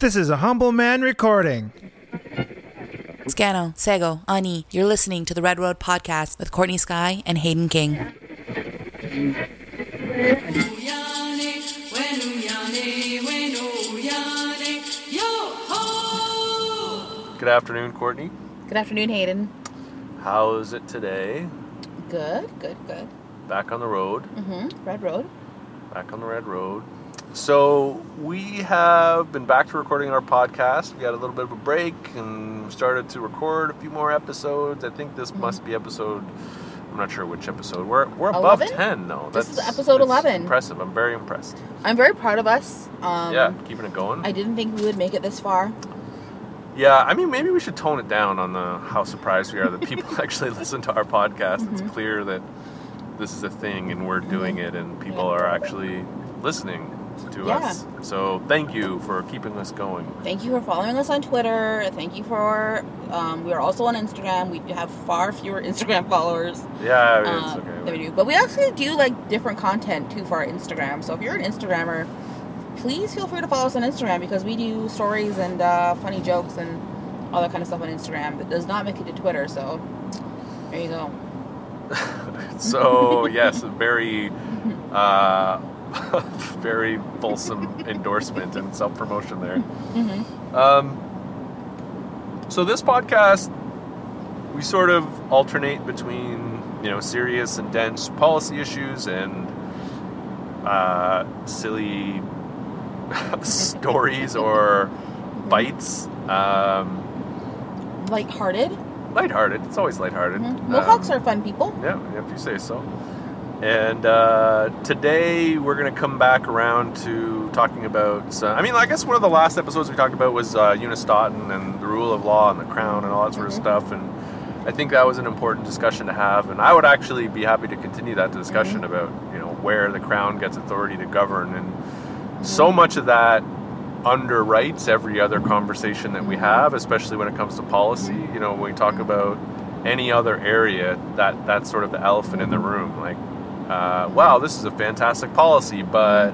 This is a humble man recording. Scano, Sego, Ani, you're listening to the Red Road Podcast with Courtney Skye and Hayden King. Good afternoon, Courtney. Good afternoon, Hayden. How is it today? Good, good, good. Back on the road, Mm-hmm. Red Road. back on the red road. So, we have been back to recording our podcast. We had a little bit of a break and started to record a few more episodes. I think this must be episode, I'm not sure which episode. We're, we're above 11? 10, though. This is episode 11. Impressive. I'm very impressed. I'm very proud of us. Um, yeah, keeping it going. I didn't think we would make it this far. Yeah, I mean, maybe we should tone it down on the how surprised we are that people actually listen to our podcast. Mm-hmm. It's clear that this is a thing and we're doing it, and people Yeah. are actually listening to Yeah. us. So thank you for keeping us going. Thank you for following us on Twitter. Thank you for. Um, we are also on Instagram. We have far fewer Instagram followers Yeah, uh, it's than okay. we do, but we actually do like different content too for our Instagram. So if you're an Instagrammer, please feel free to follow us on Instagram because we do stories and uh, funny jokes and all that kind of stuff on Instagram. That does not make it to Twitter. So there you go. So yes, very, uh, very fulsome endorsement and self promotion there. Mm-hmm. Um, so this podcast, we sort of alternate between you know serious and dense policy issues and uh, silly stories or bites. Um, Lighthearted. lighthearted. It's always lighthearted. Mhm. Um, Mohawks are fun people. yeah, if you say so. And uh, today we're going to come back around to talking about. Uh, I mean, I guess one of the last episodes we talked about was uh, Unistoten and the rule of law and the crown and all that sort of Mhm. stuff. And I think that was an important discussion to have. And I would actually be happy to continue that discussion Mhm. about you know where the crown gets authority to govern. And so much of that underwrites every other conversation that we have, especially when it comes to policy. You know, when we talk about any other area, that that's sort of the elephant in the room. Like, uh, wow, this is a fantastic policy, but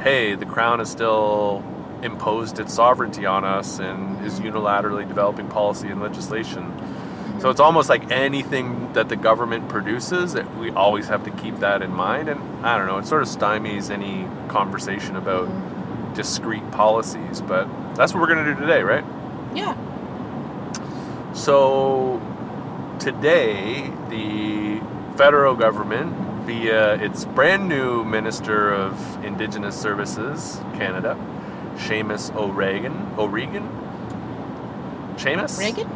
hey, the crown has still imposed its sovereignty on us and is unilaterally developing policy and legislation. So it's almost like anything that the government produces, that we always have to keep that in mind. And I don't know, it sort of stymies any conversation about discrete policies, but that's what we're going to do today, right? Yeah. So today, the federal government, via its brand new Minister of Indigenous Services, Canada, Seamus O'Regan, O'Regan, Seamus, Reagan.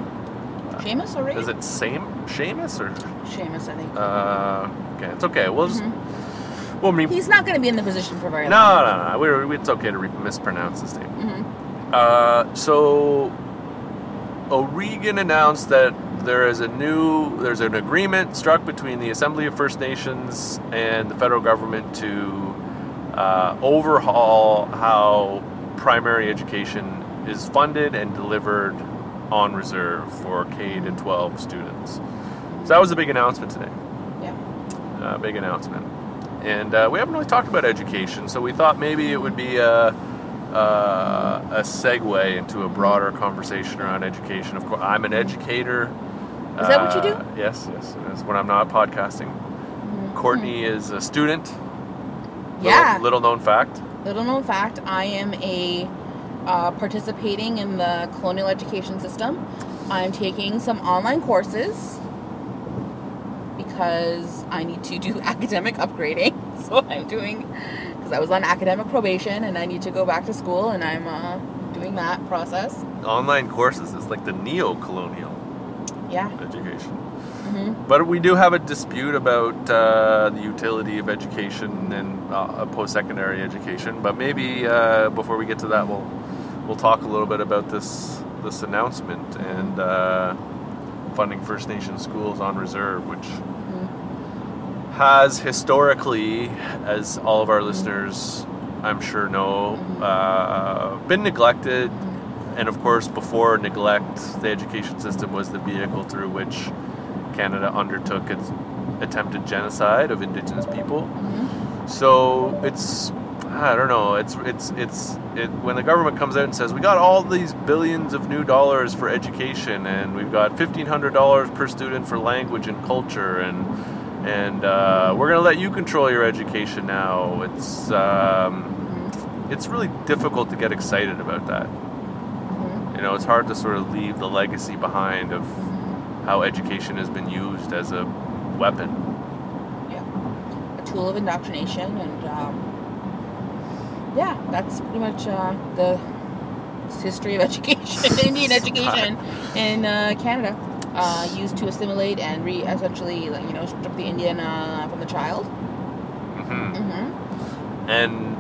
Seamus or Reagan? Is it same Seamus or? Seamus, I think. Uh, okay, it's okay. We'll just Mhm. we'll re- He's not going to be in the position for very no, long. no, no. We're, it's okay to re- mispronounce his name. hmm Uh, so O'Regan announced that there is a new there's an agreement struck between the Assembly of First Nations and the federal government to uh, overhaul how primary education is funded and delivered on reserve for K to 12 students. So that was a big announcement today Yeah. uh, big announcement. And uh, we haven't really talked about education, so we thought maybe it would be a, uh, a segue into a broader conversation around education. Of course, I'm an educator. Is that what you do? Uh, Yes, yes. It is when I'm not podcasting. Courtney is a student. Little- Mm-hmm. Yeah. Little known fact. Little known fact, I am a uh, participating in the colonial education system. I'm taking some online courses because I need to do academic upgrading. So I'm doing because I was on academic probation and I need to go back to school and I'm uh, doing that process. Online courses is like the neo-colonial Yeah. education. hmm But we do have a dispute about uh, the utility of education and uh, post-secondary education. But maybe uh, before we get to that, we'll we'll talk a little bit about this this announcement and uh, funding First Nation schools on reserve, which has historically, as all of our listeners, I'm sure know, uh, been neglected. And of course, before neglect, the education system was the vehicle through which Canada undertook its attempted genocide of Indigenous people. So it's I don't know. It's it's it's it when the government comes out and says we got all these billions of new dollars for education and we've got fifteen hundred dollars per student for language and culture and and uh, we're going to let you control your education now. It's um, it's really difficult to get excited about that. You know, it's hard to sort of leave the legacy behind of how education has been used as a weapon. Yeah, a tool of indoctrination, and um, yeah, that's pretty much uh, the history of education, Indian education in uh, Canada, uh, used to assimilate and re essentially, like, you know, strip the Indian uh, from the child. hmm Mm-hmm. And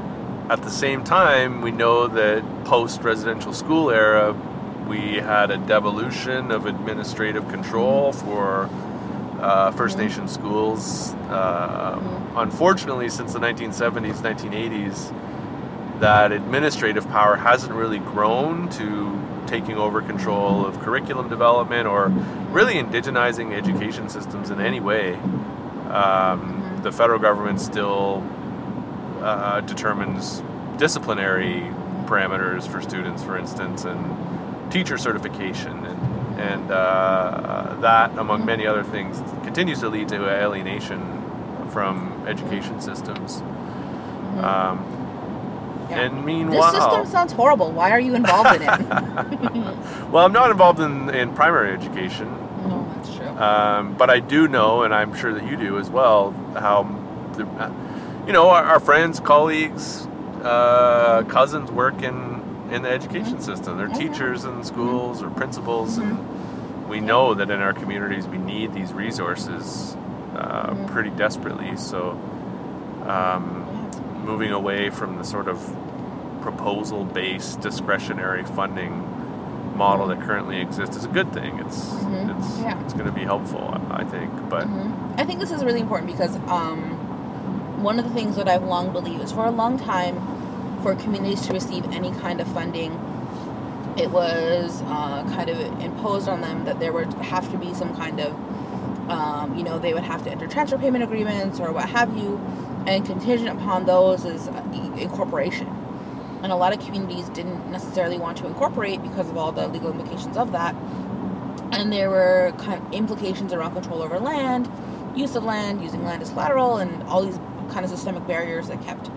at the same time, we know that post residential school era, we had a devolution of administrative control for uh, First Nation schools. Uh, Unfortunately, since the 1970s, 1980s, that administrative power hasn't really grown to taking over control of curriculum development or really indigenizing education systems in any way. Um, the federal government still uh, determines disciplinary parameters for students, for instance, and teacher certification, and and uh, that, among many other things, continues to lead to alienation from education systems. Um, Yeah. And meanwhile, This system sounds horrible. Why are you involved in it? well, I'm not involved in, in primary education, no, that's true. um, but I do know, and I'm sure that you do as well, how, the, you know, our, our friends, colleagues, uh, cousins work in, in the education system. They're yeah. teachers in schools or principals, Mm-hmm. and we know that in our communities we need these resources uh, pretty desperately. So, um, moving away from the sort of proposal based discretionary funding model that currently exists is a good thing. It's Mhm. it's Yeah. it's going to be helpful, I think. But Mhm. I think this is really important because um, one of the things that I've long believed is for a long time, for communities to receive any kind of funding, it was uh, kind of imposed on them that there would have to be some kind of, um, you know, they would have to enter transfer payment agreements or what have you, and contingent upon those is incorporation. And a lot of communities didn't necessarily want to incorporate because of all the legal implications of that and there were kind of implications around control over land, use of land, using land as collateral, and all these kind of systemic barriers that kept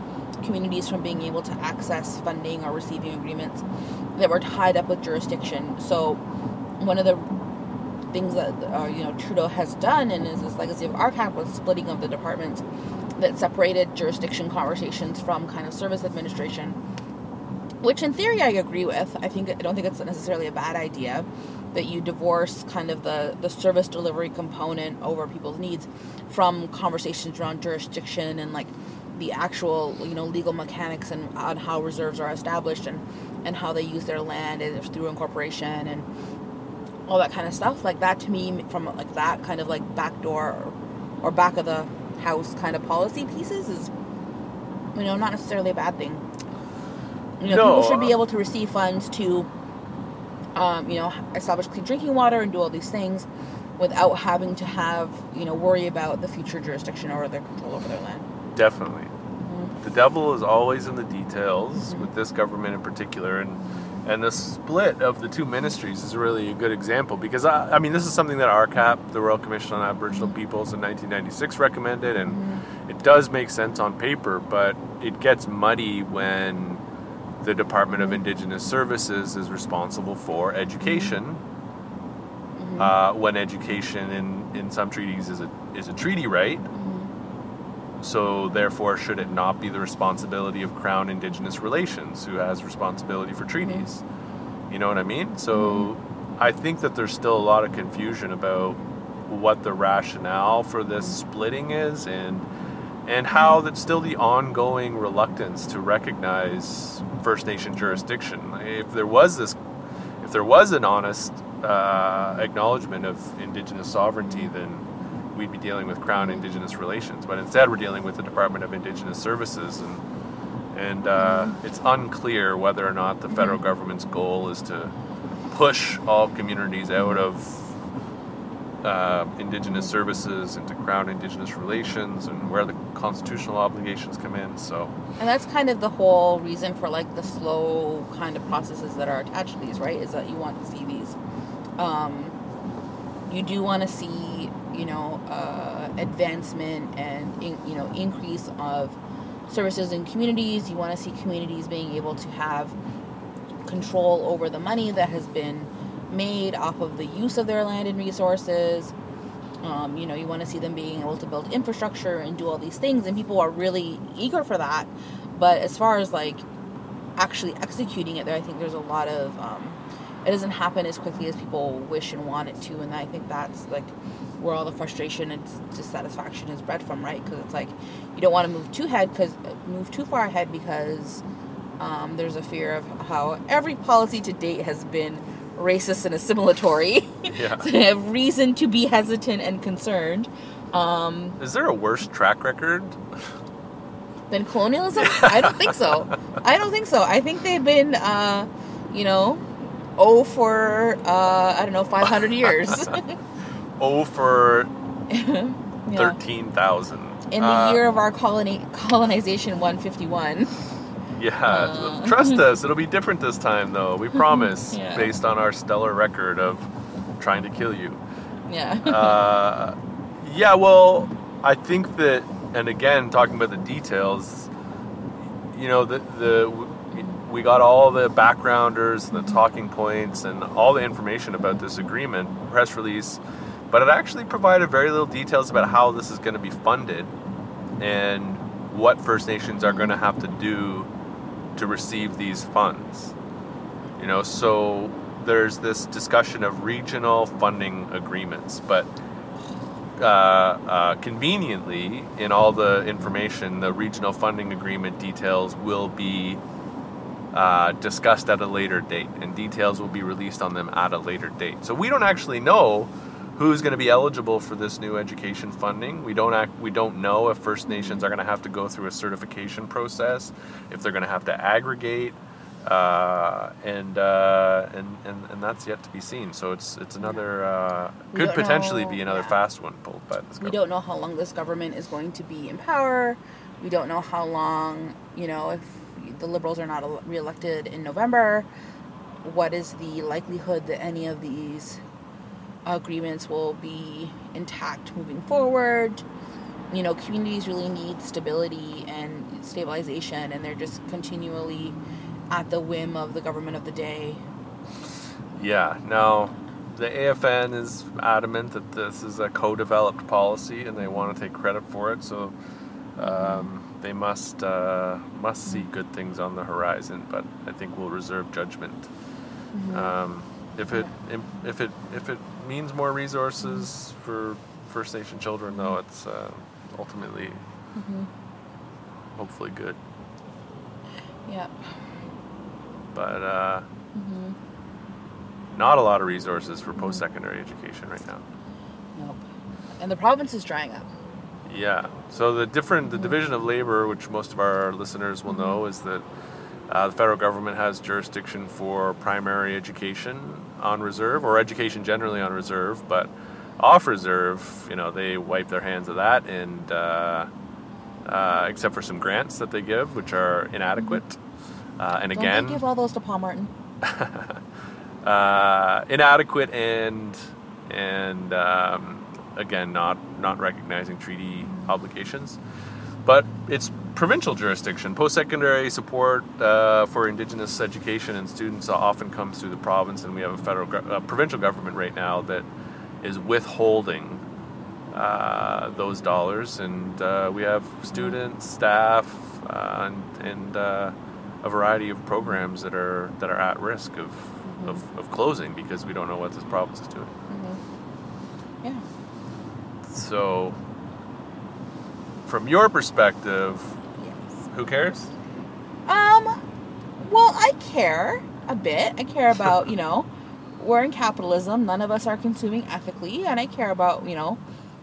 communities from being able to access funding or receiving agreements that were tied up with jurisdiction. So, one of the things that uh, you know Trudeau has done and is this legacy of RCAP was splitting of the departments that separated jurisdiction conversations from kind of service administration which in theory I agree with. I think I don't think it's necessarily a bad idea that you divorce kind of the the service delivery component over people's needs from conversations around jurisdiction and like the actual you know legal mechanics and on how reserves are established and and how they use their land and through incorporation and all that kind of stuff. Like that to me from like that kind of like backdoor or, or back of the house kind of policy pieces is you know not necessarily a bad thing. You know, No, people should be uh, able to receive funds to, um, you know, establish clean drinking water and do all these things without having to have, you know, worry about the future jurisdiction or their control over their land. definitely, Mm-hmm. the devil is always in the details with this government in particular, and and the split of the two ministries is really a good example because I, I mean this is something that RCAP, the Royal Commission on Aboriginal Peoples, in 1996 recommended, and Mm-hmm. it does make sense on paper, but it gets muddy when the Department of Indigenous Services is responsible for education. Mm-hmm. Uh, when education in, in some treaties is a is a treaty right, Mm-hmm. so therefore should it not be the responsibility of Crown Indigenous Relations, who has responsibility for treaties? You know what I mean? So I think that there's still a lot of confusion about what the rationale for this splitting is and and how that's still the ongoing reluctance to recognize First Nation jurisdiction. If there was this, if there was an honest uh, acknowledgement of Indigenous sovereignty, then we'd be dealing with Crown Indigenous relations. But instead, we're dealing with the Department of Indigenous Services, and and uh, it's unclear whether or not the federal government's goal is to push all communities out of uh, Indigenous services into Crown Indigenous relations and where the constitutional obligations come in. So, And that's kind of the whole reason for like the slow kind of processes that are attached to these, right? Is that you want to see these. Um, you do want to see, you know, uh, advancement and in, you know increase of services in communities. You want to see communities being able to have control over the money that has been made off of the use of their land and resources. Um, you know, you want to see them being able to build infrastructure and do all these things, and people are really eager for that. But as far as like actually executing it, there, I think there's a lot of um, it doesn't happen as quickly as people wish and want it to, and I think that's like where all the frustration and dissatisfaction is bred from, right? Because it's like you don't want to move too ahead, because move too far ahead because um, there's a fear of how every policy to date has been racist and assimilatory. Yeah. so they have reason to be hesitant and concerned. Um, is there a worse track record? than colonialism? I don't think so. I don't think so. I think they've been, uh, you know, oh for uh, I don't know, five hundred years. oh for yeah. thirteen thousand. In the Uh, year of our colony colonization, one fifty one. Yeah, Uh. trust us. It'll be different this time, though. We promise, Yeah. based on our stellar record of trying to kill you. Yeah. uh, yeah, well, I think that, and again, talking about the details, you know, the the we got all the backgrounders, and the talking points, and all the information about this agreement press release, but it actually provided very little details about how this is going to be funded and what First Nations are going to have to do to receive these funds. You know, so there's this discussion of regional funding agreements, but uh, uh, conveniently, in all the information, the regional funding agreement details will be uh, discussed at a later date, and details will be released on them at a later date. So we don't actually know who's going to be eligible for this new education funding. We don't act, we don't know if First Nations are going to have to go through a certification process, if they're going to have to aggregate, uh, and, uh, and and and that's yet to be seen. So it's it's another uh, could potentially know- be another yeah. fast one pulled by this we don't know how long this government is going to be in power. We don't know how long, you know, if the liberals are not el- reelected in November, what is the likelihood that any of these agreements will be intact moving forward? You know, communities really need stability and stabilization, and they're just continually at the whim of the government of the day. Yeah. Now, the AFN is adamant that this is a co-developed policy, and they want to take credit for it. So um, they must uh, must see good things on the horizon. But I think we'll reserve judgment. Um, if it if it if it means more resources for First Nation children, though, it's uh, ultimately hopefully good. Yeah. But uh, not a lot of resources for post-secondary education right now. Nope. And the province is drying up. Yeah. So the different the division of labor, which most of our listeners will know, is that uh, the federal government has jurisdiction for primary education on reserve, or education generally on reserve, but off reserve, you know, they wipe their hands of that, and uh, uh, except for some grants that they give, which are inadequate. Uh, and Don't again, give all those to Paul Martin? uh, inadequate and and um, again not not recognizing treaty obligations. But it's provincial jurisdiction. Post-secondary support uh, for Indigenous education and students often comes through the province, and we have a federal, uh, provincial government right now that is withholding uh, those dollars, and uh, we have students, staff, uh, and, and uh, a variety of programs that are that are at risk of, of, of closing because we don't know what this province is doing. Yeah. So, from your perspective. Who cares? Um, well, I care a bit. I care about, you know, we're in capitalism. None of us are consuming ethically. And I care about, you know,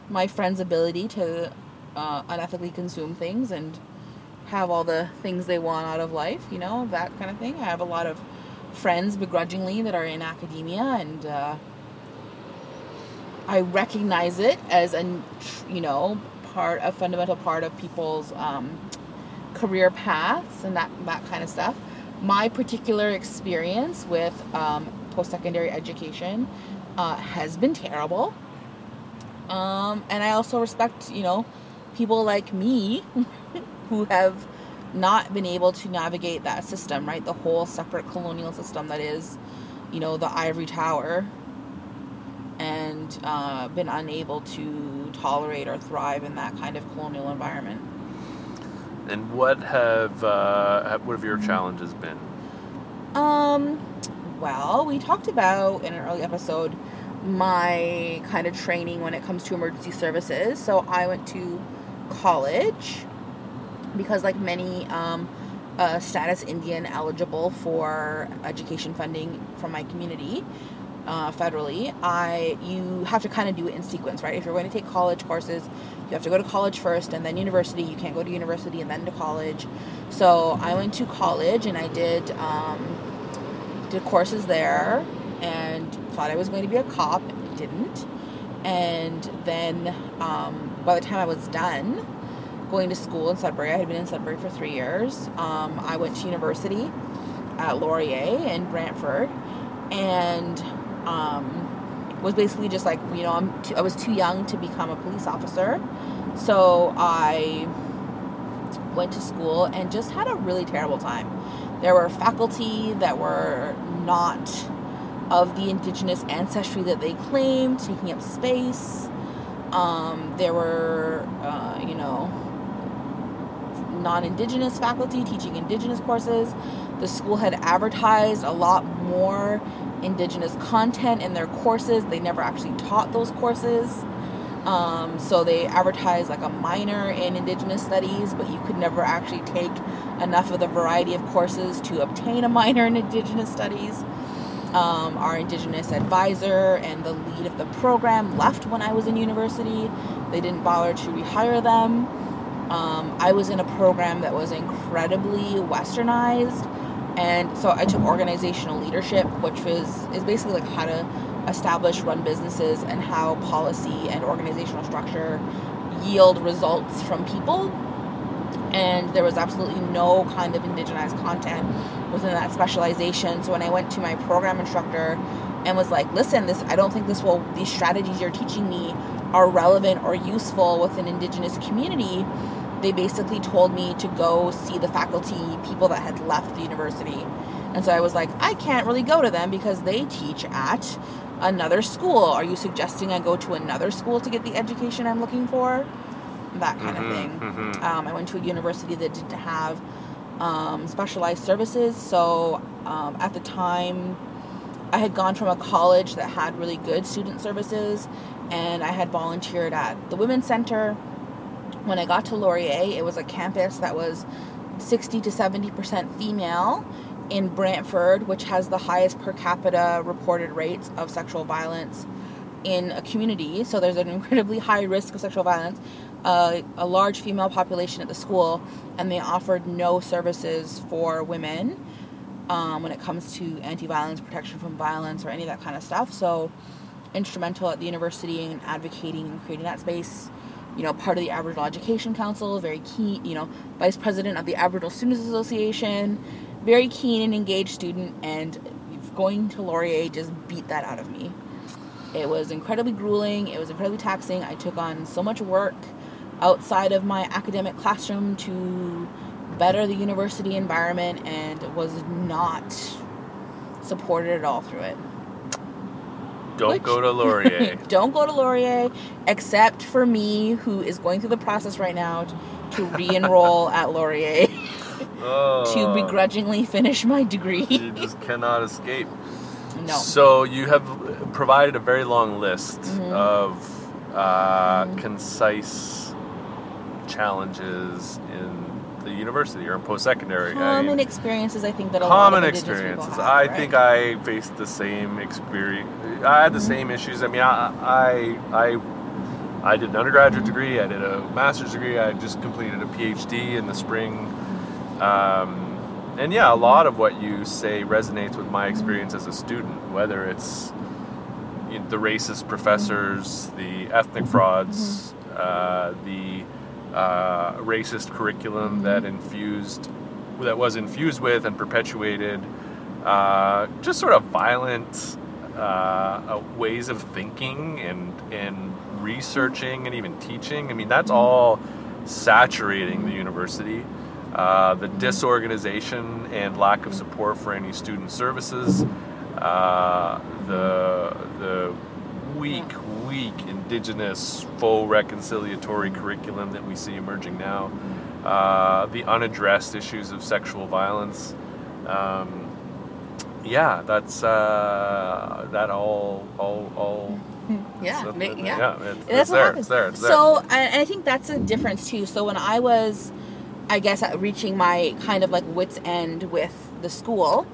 my friend's ability to uh, unethically consume things and have all the things they want out of life, you know, that kind of thing. I have a lot of friends begrudgingly that are in academia and, uh, I recognize it as a you know part a fundamental part of people's um, career paths and that that kind of stuff. My particular experience with um, post secondary education uh, has been terrible, um, and I also respect you know people like me who have not been able to navigate that system, right? The whole separate colonial system that is, you know, the ivory tower and uh, been unable to tolerate or thrive in that kind of colonial environment. And what have uh, what have your challenges been? Um, well, we talked about in an early episode my kind of training when it comes to emergency services. So I went to college because, like many um, uh, status Indian eligible for education funding from my community, uh, federally, I you have to kind of do it in sequence, right? If you're going to take college courses, you have to go to college first and then university. You can't go to university and then to college. So I went to college and I did um, did courses there and thought I was going to be a cop. Didn't. And then um, by the time I was done going to school in Sudbury, I had been in Sudbury for three years. Um, I went to university at Laurier in Brantford and um, was basically just like you know I'm too, I was too young to become a police officer, so I went to school and just had a really terrible time. There were faculty that were not of the indigenous ancestry that they claimed, taking up space. Um, there were, uh, you know, non-indigenous faculty teaching indigenous courses. The school had advertised a lot more indigenous content in their courses. They never actually taught those courses. Um, so they advertised like a minor in indigenous studies, but you could never actually take enough of the variety of courses to obtain a minor in indigenous studies. Um, our indigenous advisor and the lead of the program left when I was in university. They didn't bother to rehire them. Um, I was in a program that was incredibly westernized and so I took organizational leadership, which was is basically like how to establish, run businesses, and how policy and organizational structure yield results from people. And there was absolutely no kind of indigenized content within that specialization. So when I went to my program instructor and was like, "Listen, this I don't think this will these strategies you're teaching me are relevant or useful with an indigenous community." They basically told me to go see the faculty people that had left the university. And so I was like, I can't really go to them because they teach at another school. Are you suggesting I go to another school to get the education I'm looking for? That kind Mhm, of thing. mhm. Um, I went to a university that didn't have um, specialized services. So um, at the time, I had gone from a college that had really good student services, and I had volunteered at the Women's Center. When I got to Laurier, it was a campus that was 60 to 70% female in Brantford, which has the highest per capita reported rates of sexual violence in a community. So there's an incredibly high risk of sexual violence, uh, a large female population at the school, and they offered no services for women um, when it comes to anti violence, protection from violence, or any of that kind of stuff. So instrumental at the university in advocating and creating that space you know, part of the Aboriginal Education Council, very keen, you know, vice president of the Aboriginal Students Association, very keen and engaged student, and going to Laurier just beat that out of me. It was incredibly grueling, it was incredibly taxing. I took on so much work outside of my academic classroom to better the university environment and was not supported at all through it. Don't Which- go to Laurier. Don't go to Laurier, except for me, who is going through the process right now to, re-enroll at Laurier oh, to begrudgingly finish my degree. You just cannot escape. no. So you have provided a very long list Mhm. of uh, Mhm. concise challenges in the university or in post-secondary. I Common mean, experiences, I think that a lot common of Indigenous people experiences. have, I right? think I faced the same experience. I had the same issues. I mean, I, I, I, I did an undergraduate degree. I did a master's degree. I just completed a PhD in the spring. Um, and yeah, a lot of what you say resonates with my experience as a student. Whether it's, the racist professors, the ethnic frauds, uh, the uh, racist curriculum that infused, that was infused with and perpetuated, uh, just sort of violent uh, uh, ways of thinking and and researching and even teaching. I mean, that's all saturating the university. Uh, the disorganization and lack of support for any student services, uh, the the weak, weak indigenous faux reconciliatory curriculum that we see emerging now, uh, the unaddressed issues of sexual violence. Um, yeah, that's uh, that all all all. Yeah, yeah. yeah, it's, it's that's what there, happens. it's there, it's there. So, and I think that's a difference too. So when I was, I guess, reaching my kind of like wits end with the school,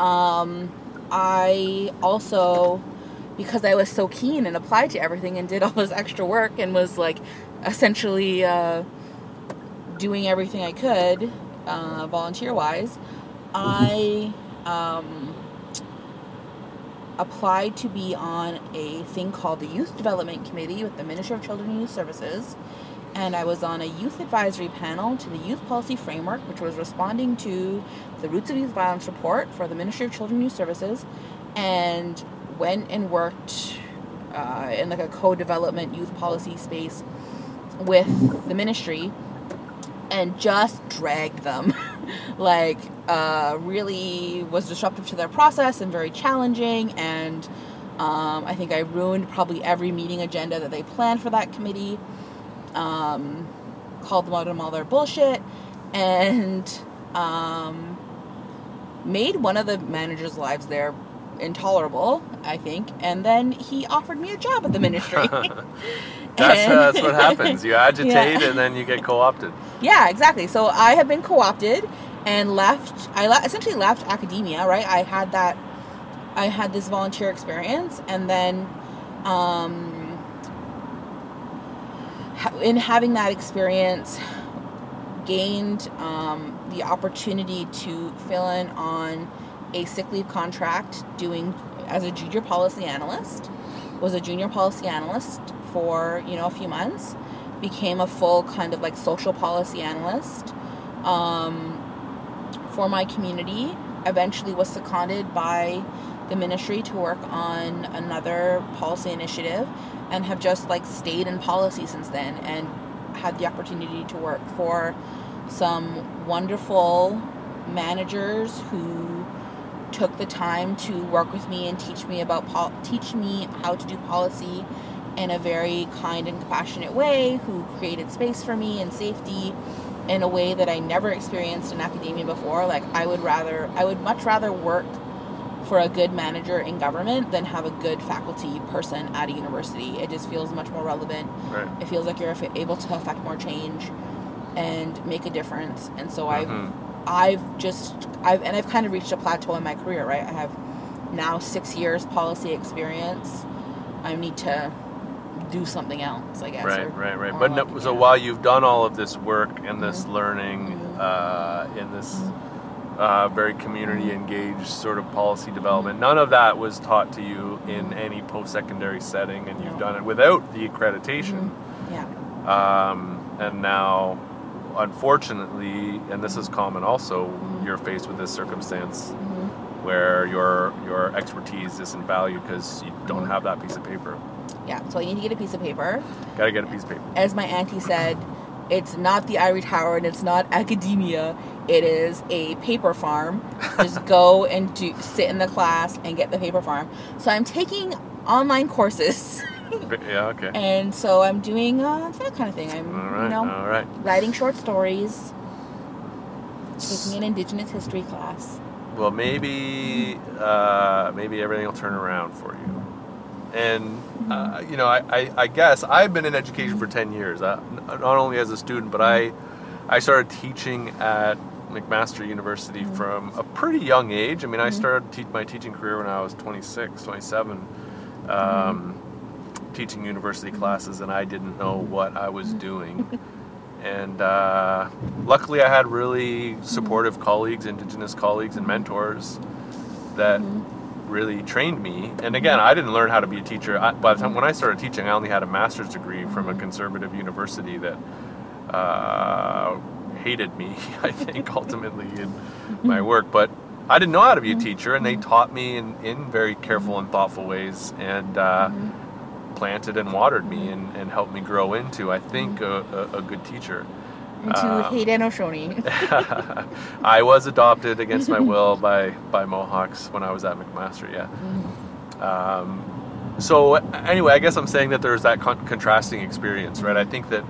um, I also, because I was so keen and applied to everything and did all this extra work and was like, essentially uh, doing everything I could, uh, volunteer wise, I. Um, applied to be on a thing called the Youth Development Committee with the Ministry of Children and Youth Services. And I was on a youth advisory panel to the Youth Policy Framework, which was responding to the Roots of Youth Violence report for the Ministry of Children and Youth Services, and went and worked uh, in like a co-development youth policy space with the ministry and just dragged them. like, uh, really was disruptive to their process and very challenging. And um, I think I ruined probably every meeting agenda that they planned for that committee. Um, called them out on all their bullshit, and um, made one of the managers' lives there intolerable. I think, and then he offered me a job at the ministry. That's, And- uh, that's what happens. You agitate Yeah. and then you get co-opted. Yeah, exactly. So I have been co-opted and left. I le- essentially left academia. Right. I had that. I had this volunteer experience, and then, um, ha- in having that experience, gained um, the opportunity to fill in on a sick leave contract, doing as a junior policy analyst. Was a junior policy analyst for you know a few months became a full kind of like social policy analyst um, for my community. Eventually, was seconded by the ministry to work on another policy initiative, and have just like stayed in policy since then, and had the opportunity to work for some wonderful managers who took the time to work with me and teach me about pol- teach me how to do policy in a very kind and compassionate way who created space for me and safety in a way that I never experienced in academia before like I would rather I would much rather work for a good manager in government than have a good faculty person at a university it just feels much more relevant Right. it feels like you're able to affect more change and make a difference and so I've Mhm. I've just I've and I've kind of reached a plateau in my career, right? I have now six years policy experience. I need to do something else, I guess. Right, or- right, right. But no, so yeah. while you've done all of this work and this Mhm. learning Mhm. uh, in this Mm-hmm. uh, very community engaged sort of policy development, none of that was taught to you in any post secondary setting, and you've done it without the accreditation. yeah, Um, and now, unfortunately, and this is common also, Mhm. you're faced with this circumstance hmm where your your expertise isn't valued because you don't have that piece of paper. yeah. So I need to get a piece of paper. Got to get a piece of paper. As my auntie said, it's not the ivory tower and it's not academia. It is a paper farm. Just go and do sit in the class and get the paper farm. So I'm taking online courses. Yeah. Okay. And so I'm doing uh, that kind of thing. I'm, right. you know, right. writing short stories, taking an Indigenous history class. Well, maybe uh, maybe everything will turn around for you. And uh, you know, I, I, I guess I've been in education for ten years. N- not only as a student, but I I started teaching at McMaster University from a pretty young age. I mean, I started te- my teaching career when I was 26, 27, um, teaching university classes, and I didn't know what I was doing. and uh, luckily, I had really supportive colleagues, Indigenous colleagues, and mentors that really trained me. And again, I didn't learn how to be a teacher. I, by the time when I started teaching, I only had a master's degree from a conservative university that uh, hated me. I think ultimately in my work, but I didn't know how to be a teacher, and they taught me in, in very careful and thoughtful ways, and uh, planted and watered me and, and helped me grow into, I think, a, a, a good teacher. Into Hayden Oshoni. I was adopted against my will by by Mohawks when I was at McMaster. Yeah. Um, so anyway, I guess I'm saying that there's that con- contrasting experience, right? I think that,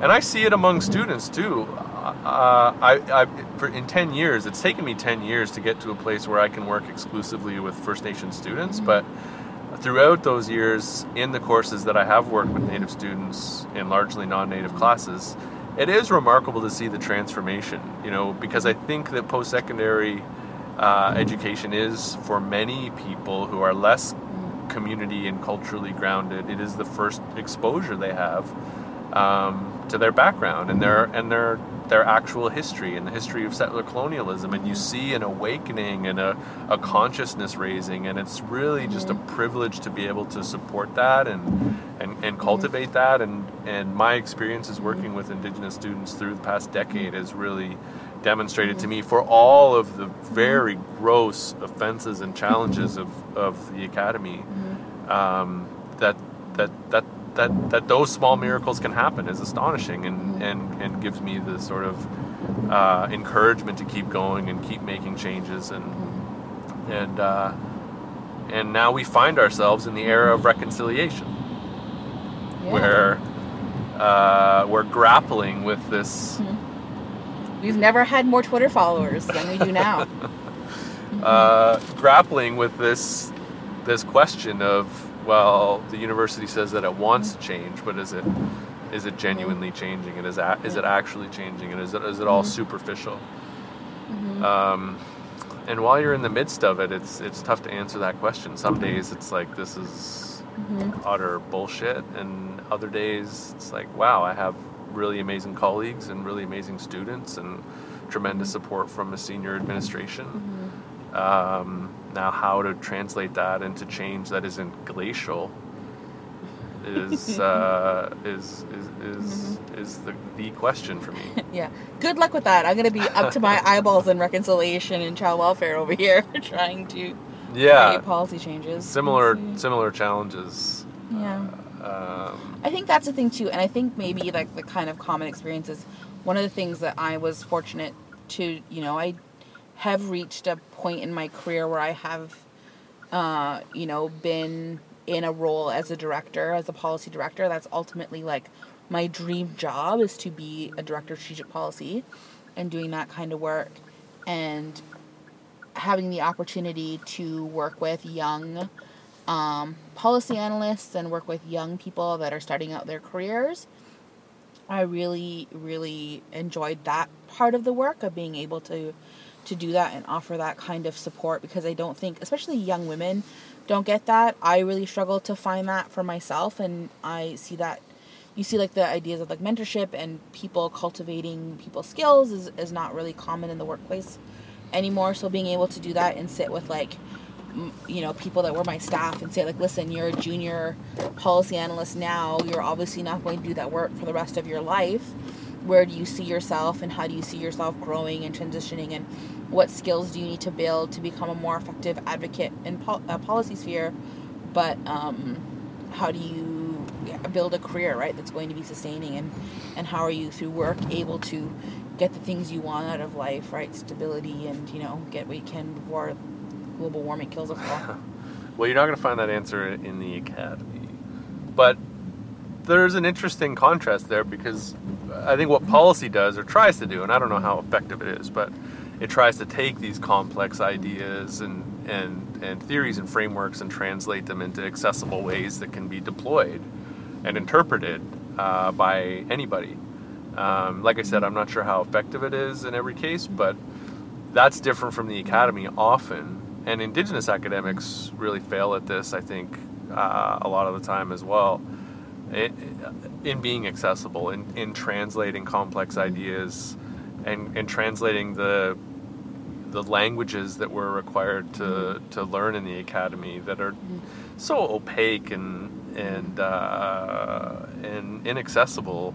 and I see it among students too. Uh, I, I for, in 10 years, it's taken me 10 years to get to a place where I can work exclusively with First Nation students, but throughout those years in the courses that I have worked with Native students in largely non-Native classes, it is remarkable to see the transformation. You know, because I think that post-secondary uh, education is for many people who are less community and culturally grounded. It is the first exposure they have um, to their background and their and their their actual history and the history of settler colonialism. And you see an awakening and a, a consciousness raising, and it's really just a mm-hmm. privilege to be able to support that and and, and mm-hmm. cultivate that. And and my experiences working with Indigenous students through the past decade has really demonstrated to me mm-hmm. for all of the very gross offenses and challenges of, of the academy um, that that that that that those small miracles can happen is astonishing and and, and gives me the sort of uh, encouragement to keep going and keep making changes and and uh, and now we find ourselves in the era of reconciliation Yeah. where uh, we're grappling with this We've never had more Twitter followers than we do now. uh, grappling with this this question of well, the university says that it wants to change, but is it is it genuinely changing? And is a, is it actually changing? And is it is it all mm-hmm. superficial? Mm-hmm. Um, and while you're in the midst of it, it's it's tough to answer that question. Some days it's like this is mm-hmm. utter bullshit, and other days it's like wow, I have really amazing colleagues and really amazing students and tremendous support from a senior administration. Um, now, how to translate that into change that isn't glacial is uh, is is is, is the, the question for me. yeah. Good luck with that. I'm going to be up to my eyeballs in reconciliation and child welfare over here, trying to Yeah, policy changes. similar similar challenges. Yeah. Um, I think that's the thing too, and I think maybe like the kind of common experience is one of the things that I was fortunate to, you know, I have reached a point in my career where I have, uh, you know, been in a role as a director, as a policy director. That's ultimately like my dream job is to be a director of strategic policy, and doing that kind of work, and having the opportunity to work with young um, policy analysts and work with young people that are starting out their careers. I really, really enjoyed that part of the work of being able to to do that and offer that kind of support because I don't think, especially young women, don't get that. I really struggle to find that for myself, and I see that you see like the ideas of like mentorship and people cultivating people's skills is, is not really common in the workplace anymore. So being able to do that and sit with like you know people that were my staff and say like listen you're a junior policy analyst now you're obviously not going to do that work for the rest of your life where do you see yourself and how do you see yourself growing and transitioning and what skills do you need to build to become a more effective advocate in pol- uh, policy sphere? But um, how do you build a career right that's going to be sustaining and and how are you through work able to get the things you want out of life right stability and you know get what you can before global warming kills us all? Well, you're not going to find that answer in the academy, but there's an interesting contrast there because I think what policy does or tries to do, and I don't know how effective it is, but it tries to take these complex ideas and and and theories and frameworks and translate them into accessible ways that can be deployed and interpreted uh, by anybody. Um, like I said, I'm not sure how effective it is in every case, but that's different from the academy often. And Indigenous academics really fail at this, I think, uh, a lot of the time as well, it, in being accessible, in, in translating complex ideas, and, and translating the the languages that we're required to to learn in the academy that are mm-hmm. so opaque and and uh, and inaccessible,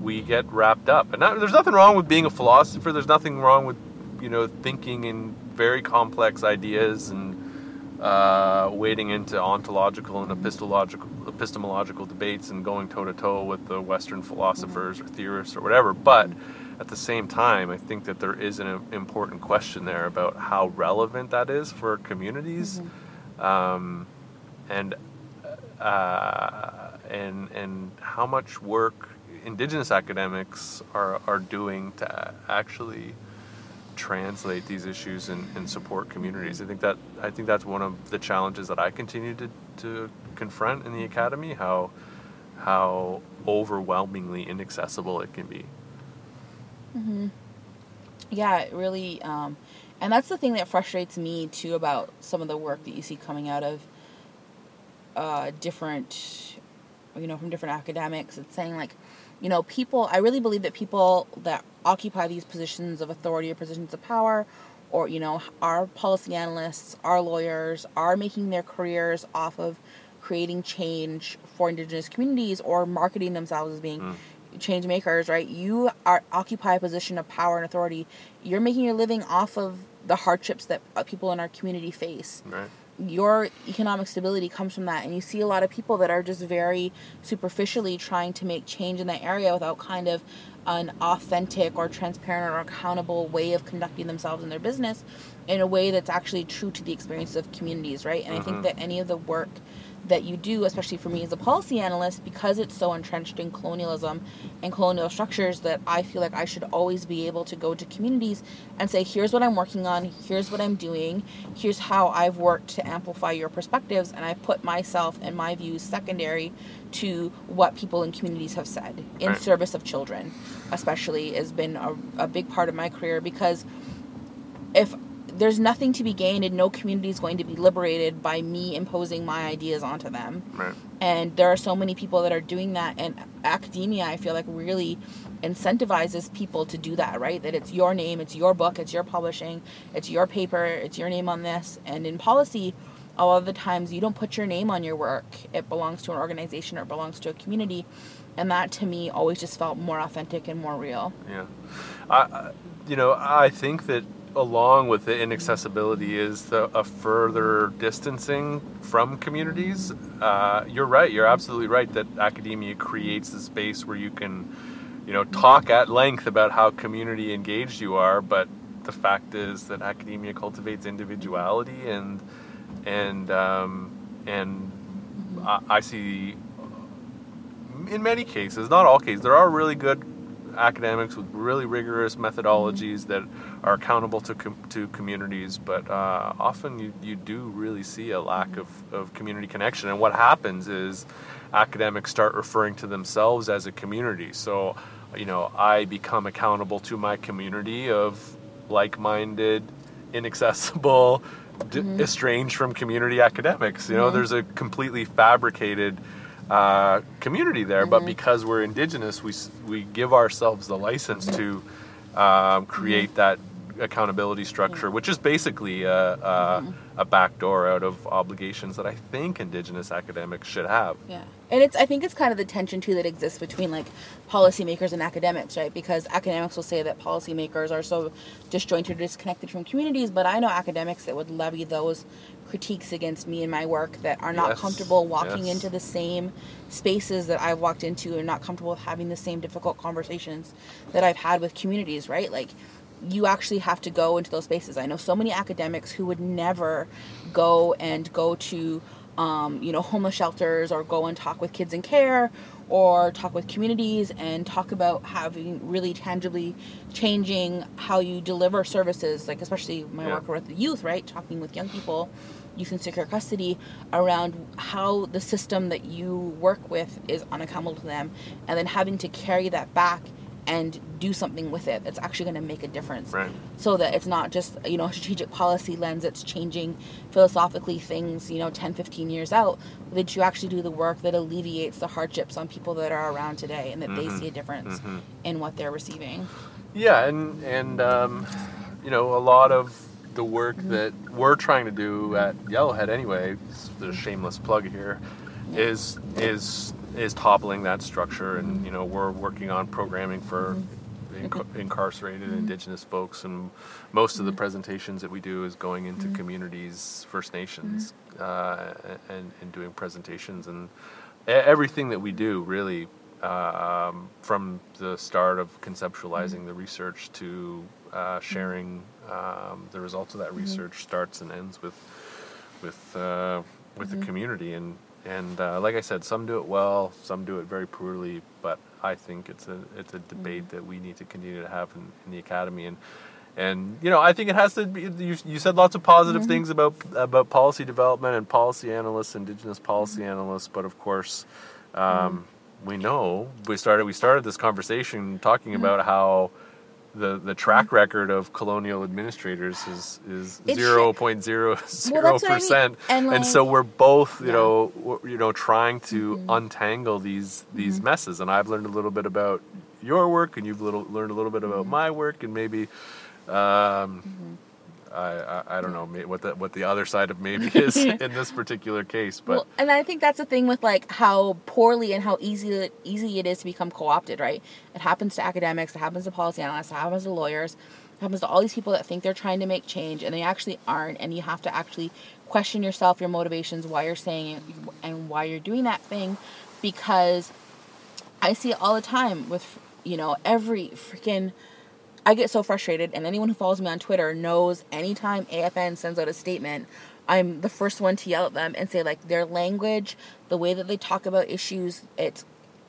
we get wrapped up. And not, there's nothing wrong with being a philosopher. There's nothing wrong with you know thinking in very complex ideas and uh, wading into ontological and epistemological epistemological debates and going toe to toe with the Western philosophers or theorists or whatever. But at the same time, I think that there is an important question there about how relevant that is for communities, um, and uh, and and how much work Indigenous academics are are doing to actually translate these issues and, and support communities. I think that I think that's one of the challenges that I continue to, to confront in the academy. How how overwhelmingly inaccessible it can be. Mm-hmm. Yeah, it really, um, and that's the thing that frustrates me too about some of the work that you see coming out of uh, different, you know, from different academics. It's saying like, you know, people. I really believe that people that occupy these positions of authority or positions of power, or you know, our policy analysts, our lawyers, are making their careers off of creating change for indigenous communities or marketing themselves as being change makers, right? You are occupy a position of power and authority. You're making your living off of the hardships that uh, people in our community face. Right. Your economic stability comes from that, and you see a lot of people that are just very superficially trying to make change in that area without kind of an authentic or transparent or accountable way of conducting themselves in their business in a way that's actually true to the experience of communities, right? And I think mm-hmm. that any of the work that you do, especially for me as a policy analyst, because it's so entrenched in colonialism and colonial structures, that I feel like I should always be able to go to communities and say, here's what I'm working on, here's what I'm doing, here's how I've worked to amplify your perspectives, and I put myself and my views secondary to what people in communities have said in Right. service of children, especially, has been a, a big part of my career because if there's nothing to be gained and no community is going to be liberated by me imposing my ideas onto them. Right. and there are so many people that are doing that and academia i feel like really incentivizes people to do that right? That it's your name it's your book it's your publishing it's your paper it's your name on this. And in policy a lot of the times you don't put your name on your work. It belongs to an organization or it belongs to a community. And that to me always just felt more authentic and more real. Yeah, I, you know, I think that along with the inaccessibility is the, a further distancing from communities. Uh, you're right. You're absolutely right that academia creates a space where you can, you know, talk at length about how community engaged you are. But the fact is that academia cultivates individuality and and um, and I, I see in many cases, not all cases, there are really good academics with really rigorous methodologies that are accountable to com- to communities, but uh, often you, you do really see a lack of, of community connection. And what happens is academics start referring to themselves as a community. So, you know, I become accountable to my community of like-minded, inaccessible, d- estranged from community academics. You know, there's a completely fabricated uh, community there, but because we're indigenous, we we give ourselves the license to um, create that accountability structure, which is basically uh, uh, a, a, a backdoor out of obligations that I think indigenous academics should have. Yeah. And it's I think it's kind of the tension too that exists between like policymakers and academics, right? Because academics will say that policymakers are so disjointed or disconnected from communities, but I know academics that would levy those critiques against me and my work that are not Yes, comfortable walking yes. into the same spaces that I've walked into and not comfortable having the same difficult conversations that I've had with communities, right? Like you actually have to go into those spaces. I know so many academics who would never go and go to, um, you know, homeless shelters or go and talk with kids in care or talk with communities and talk about having really tangibly changing how you deliver services, like especially my Yeah. work with the youth, right? Talking with young people, youth in secure custody, around how the system that you work with is unaccountable to them, and then having to carry that back and do something with it that's actually going to make a difference. Right. so that it's not just you know a strategic policy lens that's changing philosophically things you know 10 15 years out that you actually do the work that alleviates the hardships on people that are around today and that they mm-hmm. see a difference mm-hmm. in what they're receiving. Yeah, and and um, you know a lot of the work mm-hmm. that we're trying to do at Yellowhead anyway, the shameless plug here, is is is toppling that structure, and you know we're working on programming for inc- incarcerated Indigenous folks, and most of the presentations that we do is going into communities, First Nations, uh, and and doing presentations, and everything that we do really. Um, from the start of conceptualizing the research to uh, sharing um, the results of that research starts and ends with with uh, with the community and and uh, like I said, some do it well, some do it very poorly. But I think it's a it's a debate mm. that we need to continue to have in, in the academy and. And you know, I think it has to be. You, you said lots of positive mm-hmm. things about about policy development and policy analysts, Indigenous policy mm-hmm. analysts. But of course, mm-hmm. um, we know we started we started this conversation talking about how the the track record of colonial administrators is is zero point zero zero that's what I mean. percent, And, so we're both you Yeah. know you know trying to Mm-hmm. untangle these these messes. And I've learned a little bit about your work, and you've little, learned a little bit about Mm-hmm. my work, and maybe. Um, I, I, I don't know what the what the other side of maybe is in this particular case, but well, and I think that's the thing with like how poorly and how easy easy it is to become co-opted, right? It happens to academics, it happens to policy analysts, it happens to lawyers, it happens to all these people that think they're trying to make change and they actually aren't, and you have to actually question yourself, your motivations, why you're saying it, and why you're doing that thing, because I see it all the time with you know every freaking. I get so frustrated, and anyone who follows me on Twitter knows anytime AFN sends out a statement, I'm the first one to yell at them and say like their language, the way that they talk about issues, it's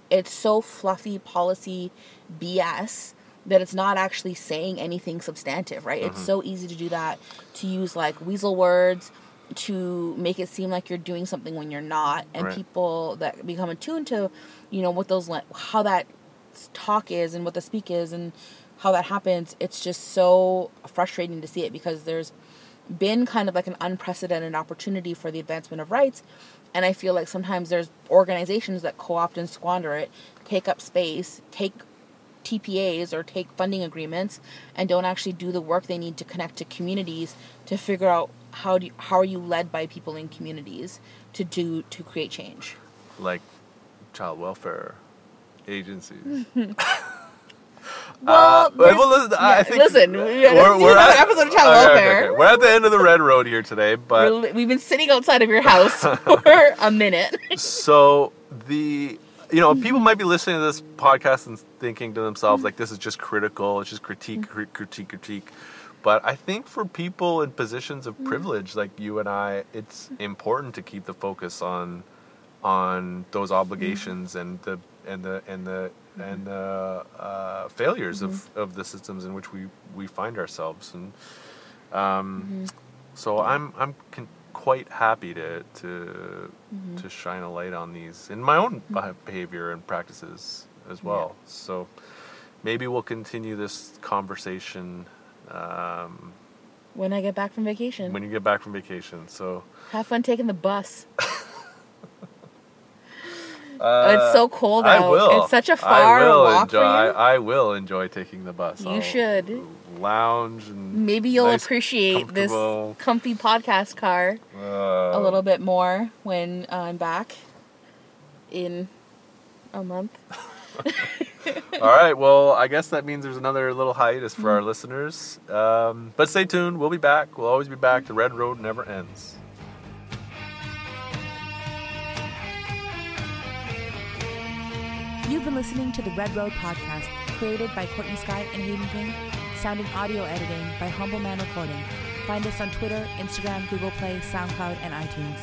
it's so fluffy policy BS that it's not actually saying anything substantive, right? It's mm-hmm. so easy to do that, to use like weasel words, to make it seem like you're doing something when you're not, and Right. people that become attuned to, you know, what those how that talk is and what the speak is and how that happens, it's just so frustrating to see it because there's been kind of like an unprecedented opportunity for the advancement of rights. And I feel like sometimes there's organizations that co opt and squander it, take up space, take TPAs or take funding agreements, and don't actually do the work they need to connect to communities to figure out how do you, how are you led by people in communities to do to create change. like child welfare agencies. Well, Uh, well, listen, I think listen, we do another at- episode of child okay, okay, welfare. okay. We're at the end of the red road here today, but we're, we've been sitting outside of your house for a minute. so the you know people might be listening to this podcast and thinking to themselves like this is just critical it's just critique critique critique but i think for people in positions of privilege like you and i it's important to keep the focus on on those obligations and the and the and the and the uh, failures of, of the systems in which we, we find ourselves. And um, so I'm I'm con- quite happy to to to shine a light on these in my own beh- behavior and practices as well. So maybe we'll continue this conversation um, When I get back from vacation, when you get back from vacation. So have fun taking the bus. uh, it's so cold I out. will. It's such a far will walk enjoy, for you. I, I will enjoy taking the bus. You I'll should. lounge and Maybe you'll nice, appreciate this comfy podcast car uh, a little bit more when I'm back in a month. All right. Well, I guess that means there's another little hiatus for Mm-hmm. our listeners. Um, but stay tuned. We'll be back. We'll always be back. The Red Road never ends. You've been listening to the Red Road Podcast, created by Courtney Skye and Hayden King. sound and audio editing by Humble Man Recording. Find us on Twitter, Instagram, Google Play, SoundCloud, and iTunes.